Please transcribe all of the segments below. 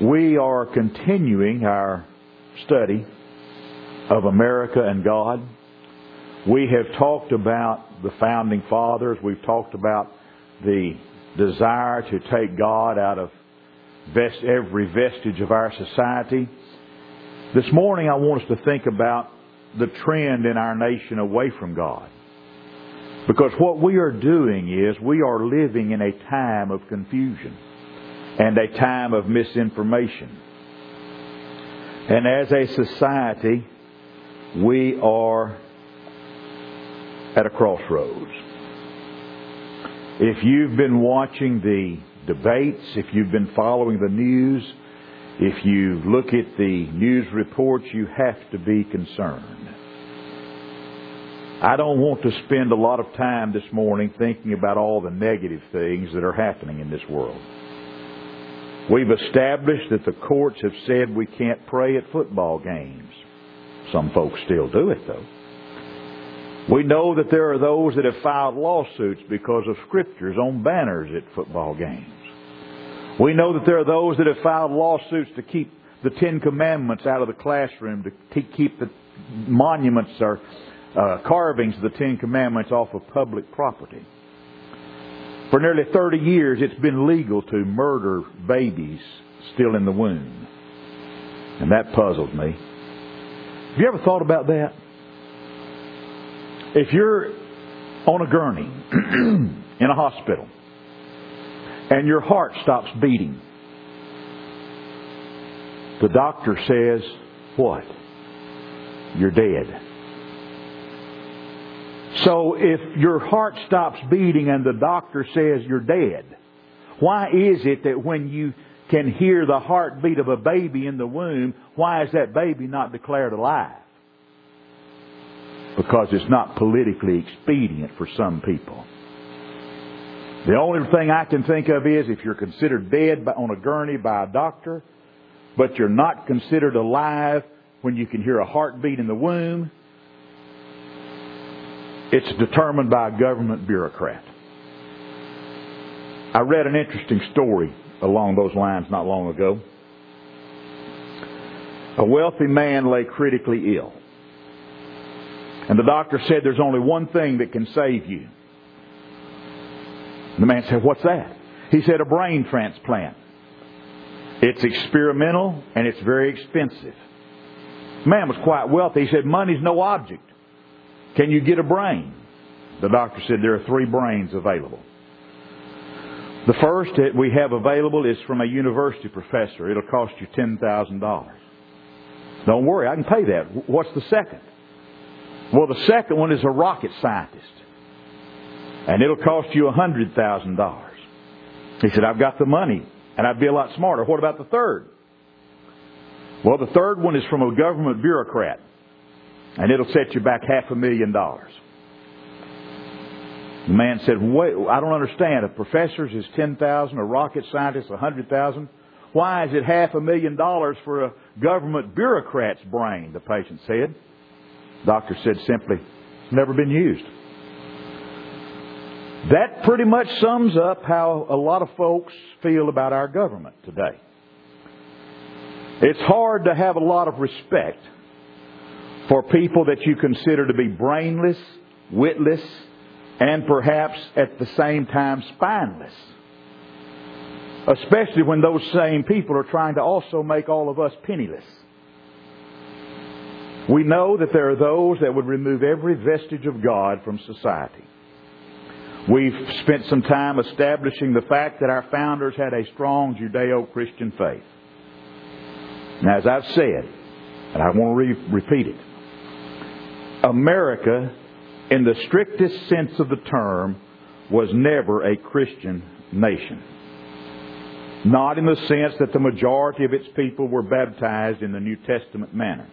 We are continuing our study of America and God. We have talked about the founding fathers. We've talked about the desire to take God out of every vestige of our society. This morning I want us to think about the trend in our nation away from God. Because what we are doing is we are living in a time of confusion and a time of misinformation. And as a society, we are at a crossroads. If you've been watching the debates, if you've been following the news, if you look at the news reports, you have to be concerned. I don't want to spend a lot of time this morning thinking about all the negative things that are happening in this world. We've established that the courts have said we can't pray at football games. Some folks still do it though. We know that there are those that have filed lawsuits because of scriptures on banners at football games. We know that there are those that have filed lawsuits to keep the Ten Commandments out of the classroom, to keep the monuments or uh, carvings of the Ten Commandments off of public property. For nearly 30 years, it's been legal to murder babies still in the womb. And that puzzled me. Have you ever thought about that? If you're on a gurney in a hospital and your heart stops beating, the doctor says, What? You're dead. So if your heart stops beating and the doctor says you're dead, why is it that when you can hear the heartbeat of a baby in the womb, why is that baby not declared alive? Because it's not politically expedient for some people. The only thing I can think of is if you're considered dead on a gurney by a doctor, but you're not considered alive when you can hear a heartbeat in the womb, it's determined by a government bureaucrat. I read an interesting story along those lines not long ago. A wealthy man lay critically ill. And the doctor said there's only one thing that can save you. The man said, What's that? He said, A brain transplant. It's experimental and it's very expensive. The man was quite wealthy. He said, Money's no object. Can you get a brain? The doctor said there are three brains available. The first that we have available is from a university professor. It'll cost you $10,000. Don't worry, I can pay that. What's the second? Well, the second one is a rocket scientist. And it'll cost you $100,000. He said, I've got the money and I'd be a lot smarter. What about the third? Well, the third one is from a government bureaucrat and it'll set you back half a million dollars. The man said, Wait, I don't understand. A professor's is 10,000, a rocket scientist 100,000. Why is it half a million dollars for a government bureaucrat's brain? The patient said. Doctor said simply, it's never been used. That pretty much sums up how a lot of folks feel about our government today. It's hard to have a lot of respect for people that you consider to be brainless, witless, and perhaps at the same time spineless. Especially when those same people are trying to also make all of us penniless. We know that there are those that would remove every vestige of God from society. We've spent some time establishing the fact that our founders had a strong Judeo-Christian faith. Now, as I've said, and I want to re- repeat it, America, in the strictest sense of the term, was never a Christian nation. Not in the sense that the majority of its people were baptized in the New Testament manner.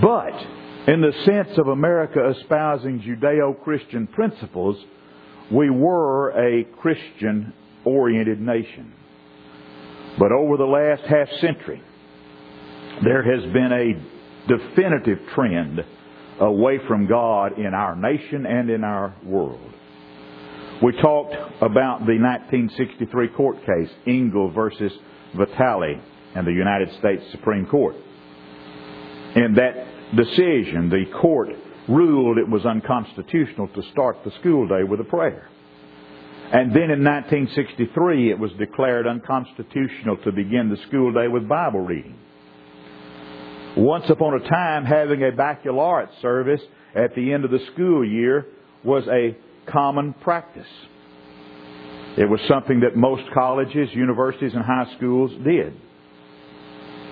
But in the sense of America espousing Judeo-Christian principles, we were a Christian-oriented nation. But over the last half century, there has been a definitive trend away from God in our nation and in our world. We talked about the 1963 court case, Engel versus Vitale and the United States Supreme Court. In that decision, the court ruled it was unconstitutional to start the school day with a prayer. And then in 1963, it was declared unconstitutional to begin the school day with Bible reading. Once upon a time, having a baccalaureate service at the end of the school year was a common practice. It was something that most colleges, universities, and high schools did.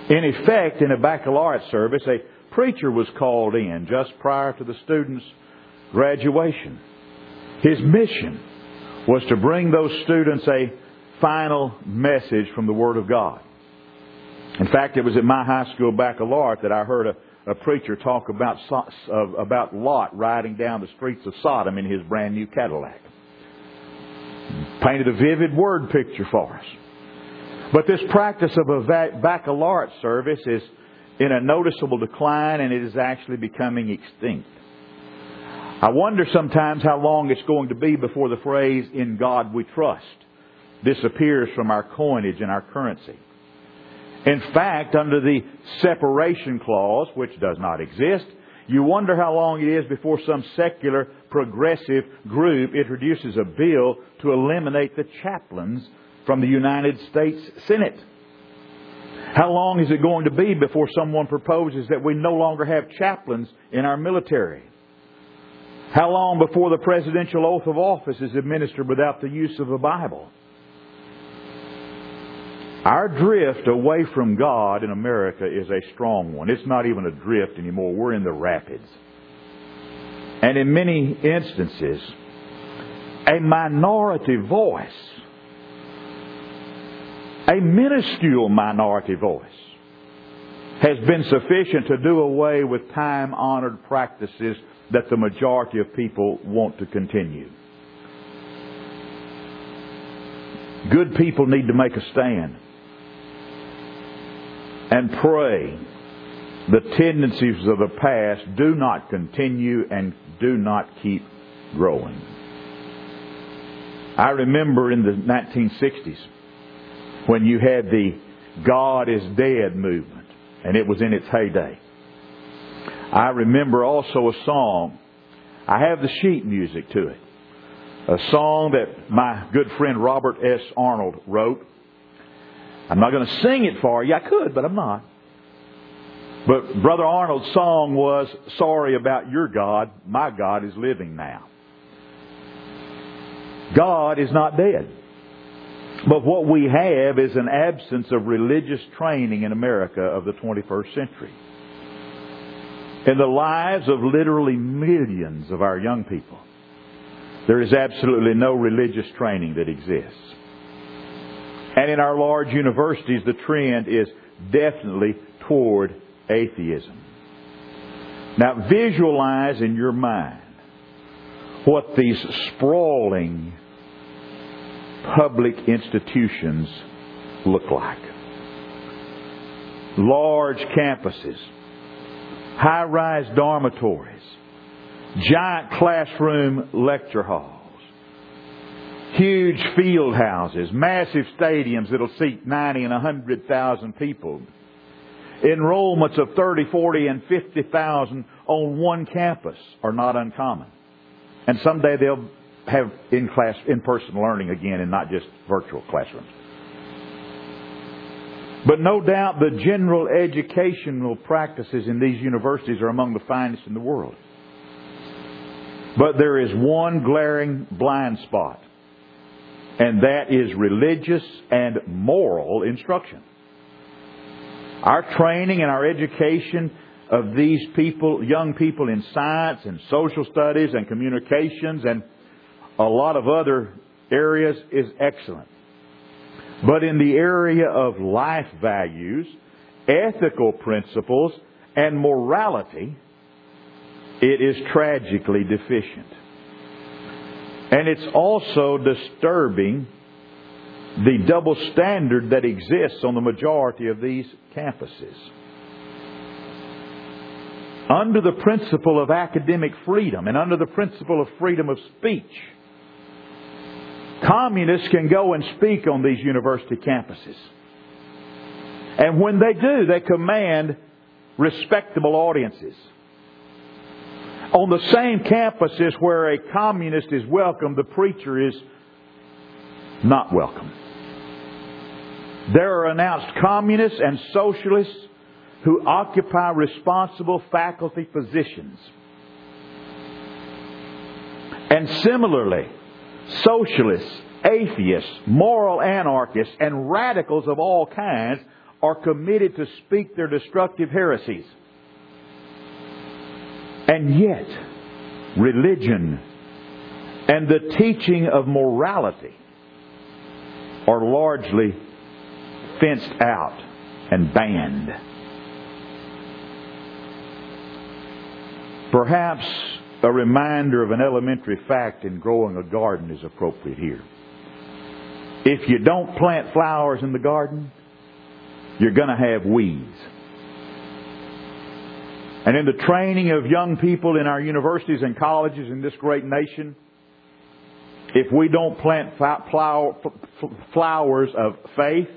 In effect, in a baccalaureate service, a preacher was called in just prior to the student's graduation. His mission was to bring those students a final message from the Word of God. In fact, it was at my high school baccalaureate that I heard a, a preacher talk about, about Lot riding down the streets of Sodom in his brand new Cadillac. Painted a vivid word picture for us. But this practice of a baccalaureate service is in a noticeable decline and it is actually becoming extinct. I wonder sometimes how long it's going to be before the phrase, in God we trust, disappears from our coinage and our currency. In fact, under the separation clause, which does not exist, you wonder how long it is before some secular progressive group introduces a bill to eliminate the chaplains from the United States Senate. How long is it going to be before someone proposes that we no longer have chaplains in our military? How long before the presidential oath of office is administered without the use of a Bible? Our drift away from God in America is a strong one. It's not even a drift anymore. We're in the rapids. And in many instances, a minority voice, a minuscule minority voice, has been sufficient to do away with time honored practices that the majority of people want to continue. Good people need to make a stand and pray the tendencies of the past do not continue and do not keep growing. I remember in the 1960s when you had the God is dead movement and it was in its heyday. I remember also a song. I have the sheet music to it. A song that my good friend Robert S. Arnold wrote. I'm not going to sing it for you. I could, but I'm not. But Brother Arnold's song was, Sorry about your God. My God is living now. God is not dead. But what we have is an absence of religious training in America of the 21st century in the lives of literally millions of our young people, there is absolutely no religious training that exists. And in our large universities, the trend is definitely toward atheism. Now visualize in your mind what these sprawling public institutions look like. Large campuses high rise dormitories, giant classroom lecture halls, huge field houses, massive stadiums that'll seat 90 and 100,000 people, enrollments of 30, 40, and 50,000 on one campus are not uncommon. And someday they'll have in class, in person learning again and not just virtual classrooms. But no doubt the general educational practices in these universities are among the finest in the world. But there is one glaring blind spot, and that is religious and moral instruction. Our training and our education of these people, young people in science and social studies and communications and a lot of other areas is excellent. But in the area of life values, ethical principles, and morality, it is tragically deficient. And it's also disturbing the double standard that exists on the majority of these campuses. Under the principle of academic freedom and under the principle of freedom of speech, Communists can go and speak on these university campuses. And when they do, they command respectable audiences. On the same campuses where a communist is welcome, the preacher is not welcome. There are announced communists and socialists who occupy responsible faculty positions. And similarly, socialists, atheists, moral anarchists, and radicals of all kinds are committed to speak their destructive heresies. And yet, religion and the teaching of morality are largely fenced out and banned. Perhaps a reminder of an elementary fact in growing a garden is appropriate here. If you don't plant flowers in the garden, you're going to have weeds. And in the training of young people in our universities and colleges in this great nation, if we don't plant flowers of faith,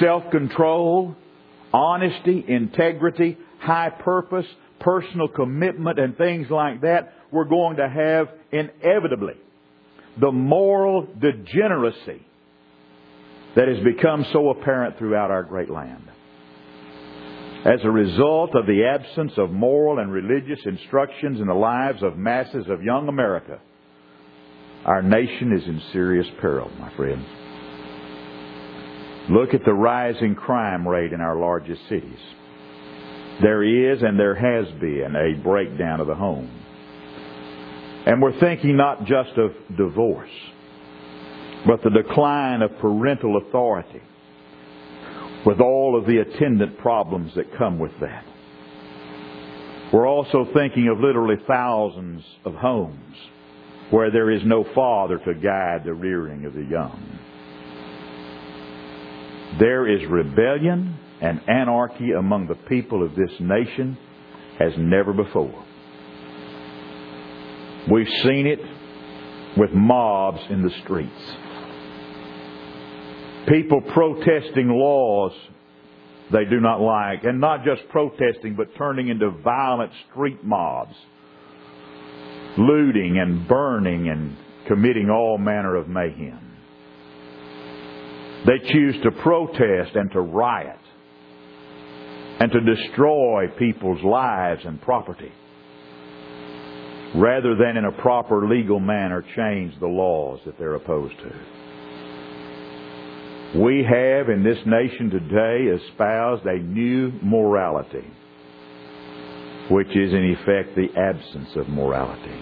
self-control, honesty, integrity, high purpose, personal commitment, and things like that, we're going to have inevitably the moral degeneracy that has become so apparent throughout our great land. As a result of the absence of moral and religious instructions in the lives of masses of young America, our nation is in serious peril, my friends. Look at the rising crime rate in our largest cities. There is and there has been a breakdown of the home. And we're thinking not just of divorce, but the decline of parental authority with all of the attendant problems that come with that. We're also thinking of literally thousands of homes where there is no father to guide the rearing of the young. There is rebellion and anarchy among the people of this nation as never before. We've seen it with mobs in the streets. People protesting laws they do not like, and not just protesting, but turning into violent street mobs, looting and burning and committing all manner of mayhem. They choose to protest and to riot and to destroy people's lives and property rather than in a proper legal manner change the laws that they're opposed to. We have in this nation today espoused a new morality, which is in effect the absence of morality.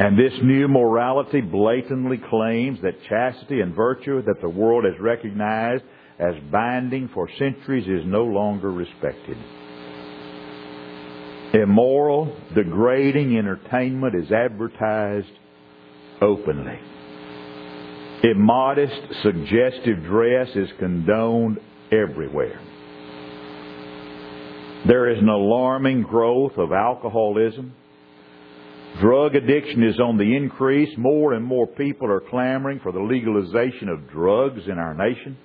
And this new morality blatantly claims that chastity and virtue that the world has recognized as binding for centuries is no longer respected. Immoral, degrading entertainment is advertised openly. Immodest, suggestive dress is condoned everywhere. There is an alarming growth of alcoholism. Drug addiction is on the increase. More and more people are clamoring for the legalization of drugs in our nation.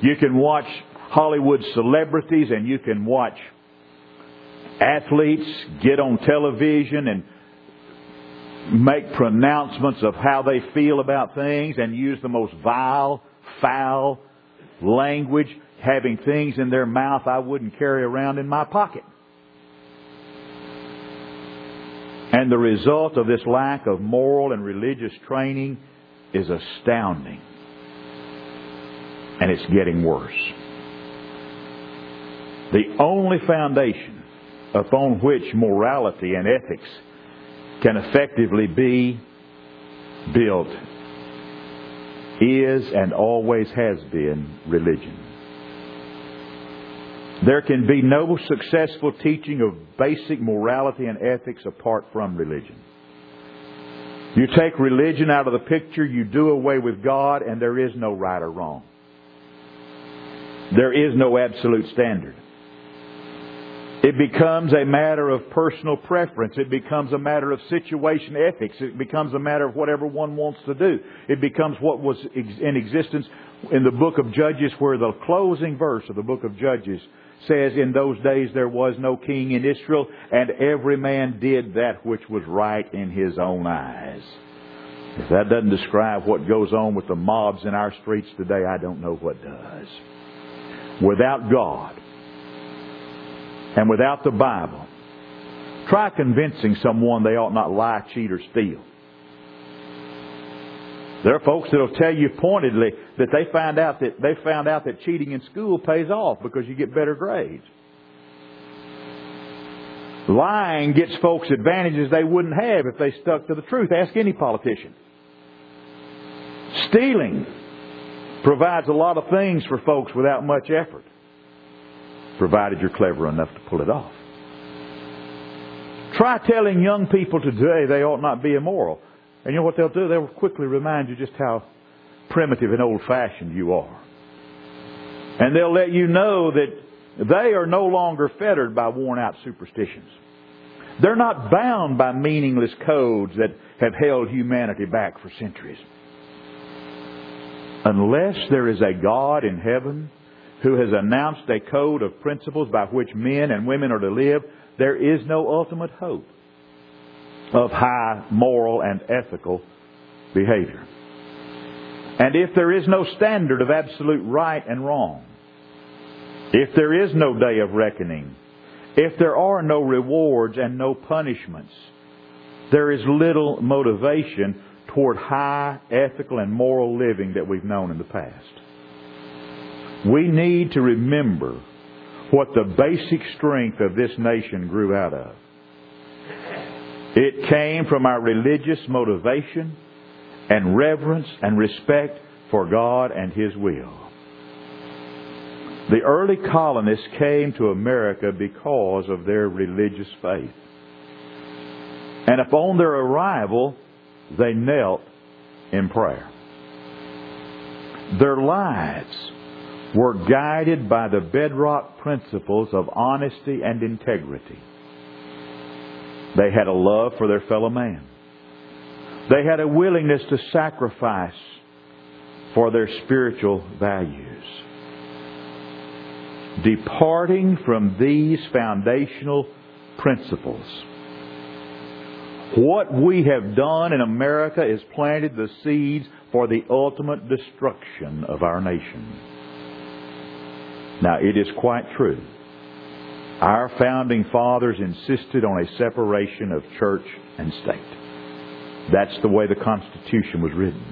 You can watch Hollywood celebrities and you can watch athletes get on television and make pronouncements of how they feel about things and use the most vile, foul language, having things in their mouth I wouldn't carry around in my pocket. And the result of this lack of moral and religious training is astounding. And it's getting worse. The only foundation upon which morality and ethics can effectively be built is and always has been religion. There can be no successful teaching of basic morality and ethics apart from religion. You take religion out of the picture, you do away with God, and there is no right or wrong. There is no absolute standard. It becomes a matter of personal preference. It becomes a matter of situation ethics. It becomes a matter of whatever one wants to do. It becomes what was in existence in the book of Judges where the closing verse of the book of Judges says, In those days there was no king in Israel, and every man did that which was right in his own eyes. If that doesn't describe what goes on with the mobs in our streets today, I don't know what does. Without God and without the Bible, try convincing someone they ought not lie, cheat, or steal. There are folks that'll tell you pointedly that they find out that they found out that cheating in school pays off because you get better grades. Lying gets folks advantages they wouldn't have if they stuck to the truth. Ask any politician. Stealing provides a lot of things for folks without much effort, provided you're clever enough to pull it off. Try telling young people today they ought not be immoral. And you know what they'll do? They'll quickly remind you just how primitive and old fashioned you are. And they'll let you know that they are no longer fettered by worn out superstitions. They're not bound by meaningless codes that have held humanity back for centuries. Unless there is a God in heaven who has announced a code of principles by which men and women are to live, there is no ultimate hope of high moral and ethical behavior. And if there is no standard of absolute right and wrong, if there is no day of reckoning, if there are no rewards and no punishments, there is little motivation toward high ethical and moral living that we've known in the past. We need to remember what the basic strength of this nation grew out of. It came from our religious motivation and reverence and respect for God and His will. The early colonists came to America because of their religious faith. And upon their arrival, they knelt in prayer. Their lives were guided by the bedrock principles of honesty and integrity. They had a love for their fellow man. They had a willingness to sacrifice for their spiritual values. Departing from these foundational principles, what we have done in America is planted the seeds for the ultimate destruction of our nation. Now, it is quite true. Our founding fathers insisted on a separation of church and state. That's the way the Constitution was written.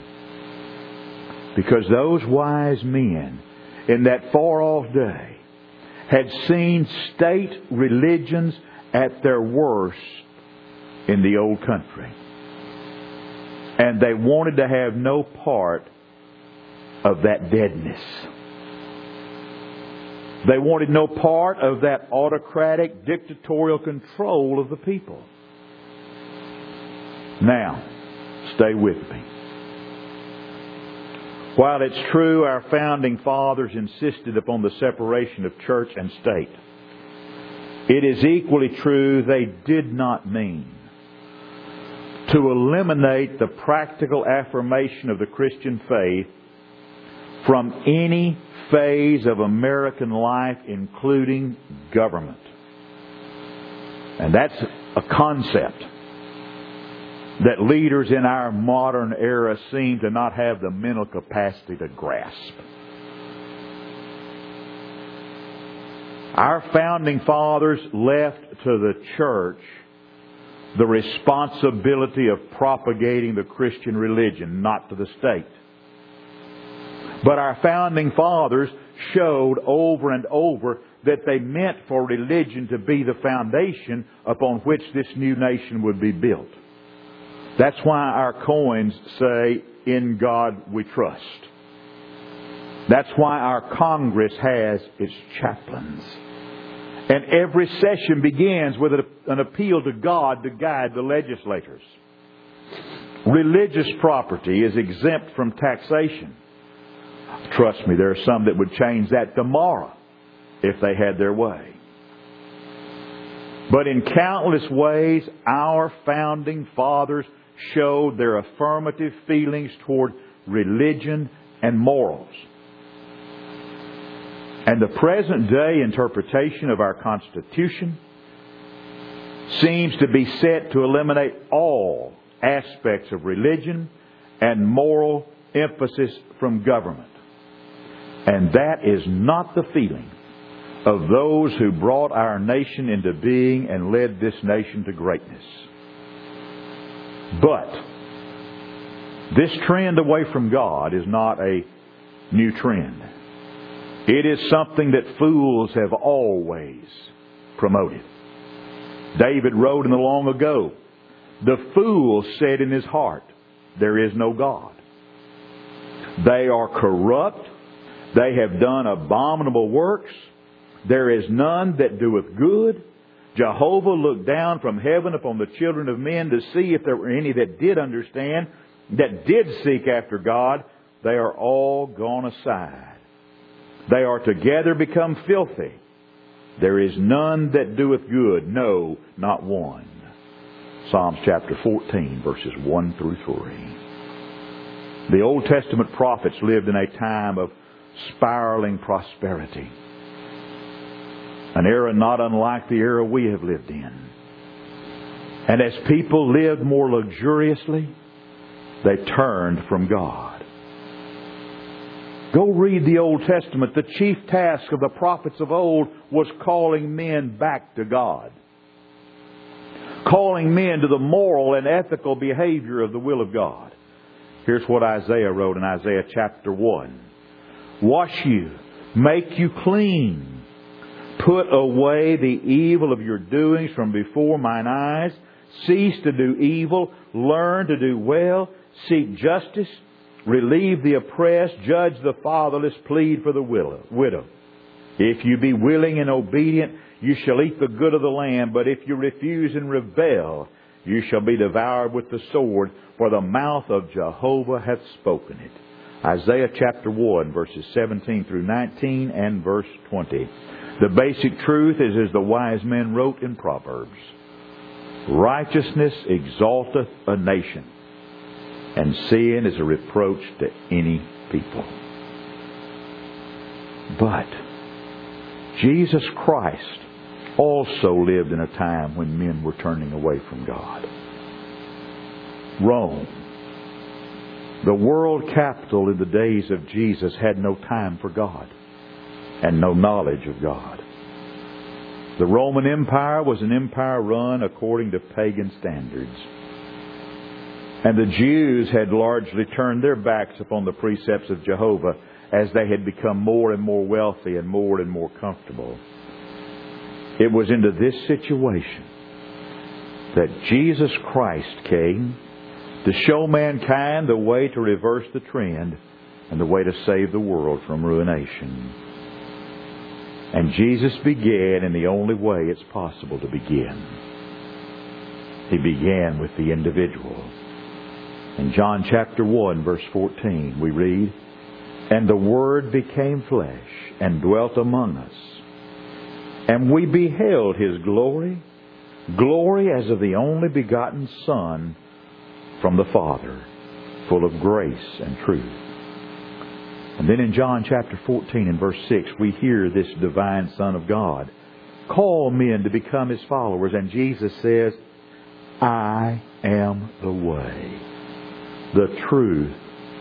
Because those wise men in that far off day had seen state religions at their worst in the old country. And they wanted to have no part of that deadness. They wanted no part of that autocratic, dictatorial control of the people. Now, stay with me. While it's true our founding fathers insisted upon the separation of church and state, it is equally true they did not mean to eliminate the practical affirmation of the Christian faith from any phase of American life, including government. And that's a concept that leaders in our modern era seem to not have the mental capacity to grasp. Our founding fathers left to the church the responsibility of propagating the Christian religion, not to the state. But our founding fathers showed over and over that they meant for religion to be the foundation upon which this new nation would be built. That's why our coins say, In God we trust. That's why our Congress has its chaplains. And every session begins with an appeal to God to guide the legislators. Religious property is exempt from taxation. Trust me, there are some that would change that tomorrow if they had their way. But in countless ways, our founding fathers showed their affirmative feelings toward religion and morals. And the present day interpretation of our Constitution seems to be set to eliminate all aspects of religion and moral emphasis from government. And that is not the feeling of those who brought our nation into being and led this nation to greatness. But this trend away from God is not a new trend. It is something that fools have always promoted. David wrote in the long ago, the fool said in his heart, there is no God. They are corrupt. They have done abominable works. There is none that doeth good. Jehovah looked down from heaven upon the children of men to see if there were any that did understand, that did seek after God. They are all gone aside. They are together become filthy. There is none that doeth good, no, not one. Psalms chapter 14, verses 1 through 3. The Old Testament prophets lived in a time of spiraling prosperity. An era not unlike the era we have lived in. And as people lived more luxuriously, they turned from God. Go read the Old Testament. The chief task of the prophets of old was calling men back to God. Calling men to the moral and ethical behavior of the will of God. Here's what Isaiah wrote in Isaiah chapter 1. Wash you, make you clean. Put away the evil of your doings from before mine eyes. Cease to do evil. Learn to do well. Seek justice relieve the oppressed, judge the fatherless, plead for the widow. If you be willing and obedient, you shall eat the good of the land, but if you refuse and rebel, you shall be devoured with the sword, for the mouth of Jehovah hath spoken it. Isaiah chapter 1, verses 17 through 19 and verse 20. The basic truth is as the wise men wrote in Proverbs. Righteousness exalteth a nation, and sin is a reproach to any people. But Jesus Christ also lived in a time when men were turning away from God. Rome, the world capital in the days of Jesus, had no time for God and no knowledge of God. The Roman Empire was an empire run according to pagan standards. And the Jews had largely turned their backs upon the precepts of Jehovah as they had become more and more wealthy and more and more comfortable. It was into this situation that Jesus Christ came to show mankind the way to reverse the trend and the way to save the world from ruination. And Jesus began in the only way it's possible to begin. He began with the individual. In John chapter 1 verse 14 we read, And the Word became flesh and dwelt among us. And we beheld His glory, glory as of the only begotten Son from the Father, full of grace and truth. And then in John chapter 14 and verse 6, we hear this divine Son of God call men to become His followers. And Jesus says, I am the way the truth,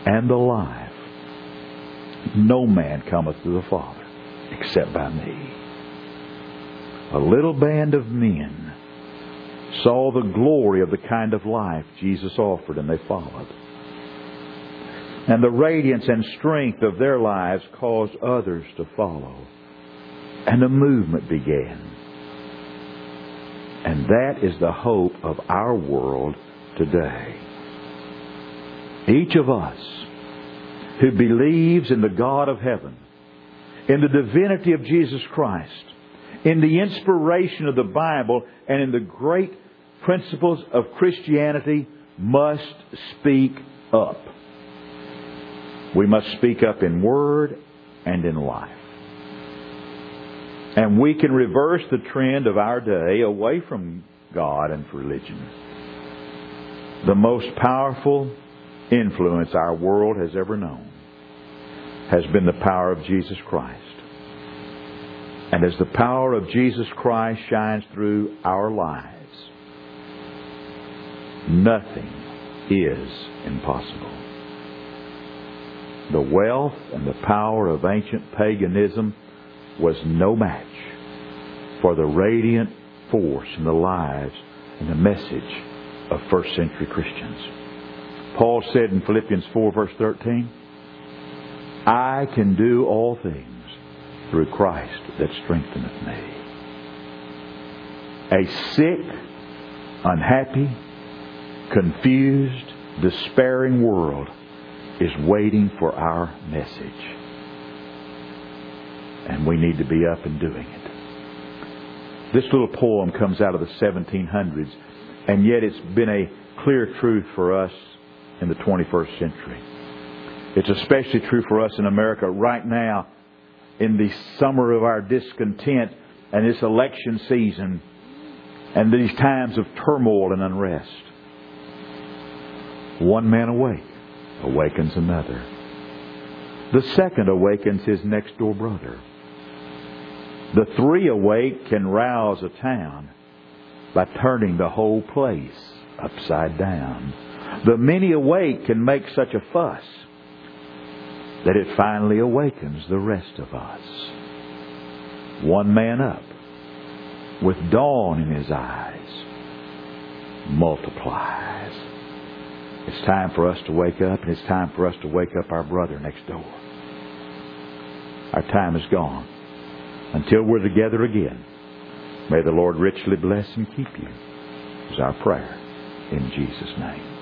and the life. No man cometh to the Father except by me. A little band of men saw the glory of the kind of life Jesus offered and they followed. And the radiance and strength of their lives caused others to follow. And a movement began. And that is the hope of our world today. Each of us who believes in the God of heaven, in the divinity of Jesus Christ, in the inspiration of the Bible, and in the great principles of Christianity must speak up. We must speak up in word and in life. And we can reverse the trend of our day away from God and religion. The most powerful influence our world has ever known has been the power of Jesus Christ. And as the power of Jesus Christ shines through our lives, nothing is impossible. The wealth and the power of ancient paganism was no match for the radiant force in the lives and the message of first century Christians. Paul said in Philippians 4 verse 13, I can do all things through Christ that strengtheneth me. A sick, unhappy, confused, despairing world is waiting for our message. And we need to be up and doing it. This little poem comes out of the 1700s, and yet it's been a clear truth for us in the 21st century. It's especially true for us in America right now in the summer of our discontent and this election season and these times of turmoil and unrest. One man awake awakens another. The second awakens his next door brother. The three awake can rouse a town by turning the whole place upside down. The many awake can make such a fuss that it finally awakens the rest of us. One man up, with dawn in his eyes, multiplies. It's time for us to wake up, and it's time for us to wake up our brother next door. Our time is gone. Until we're together again, may the Lord richly bless and keep you, is our prayer in Jesus' name.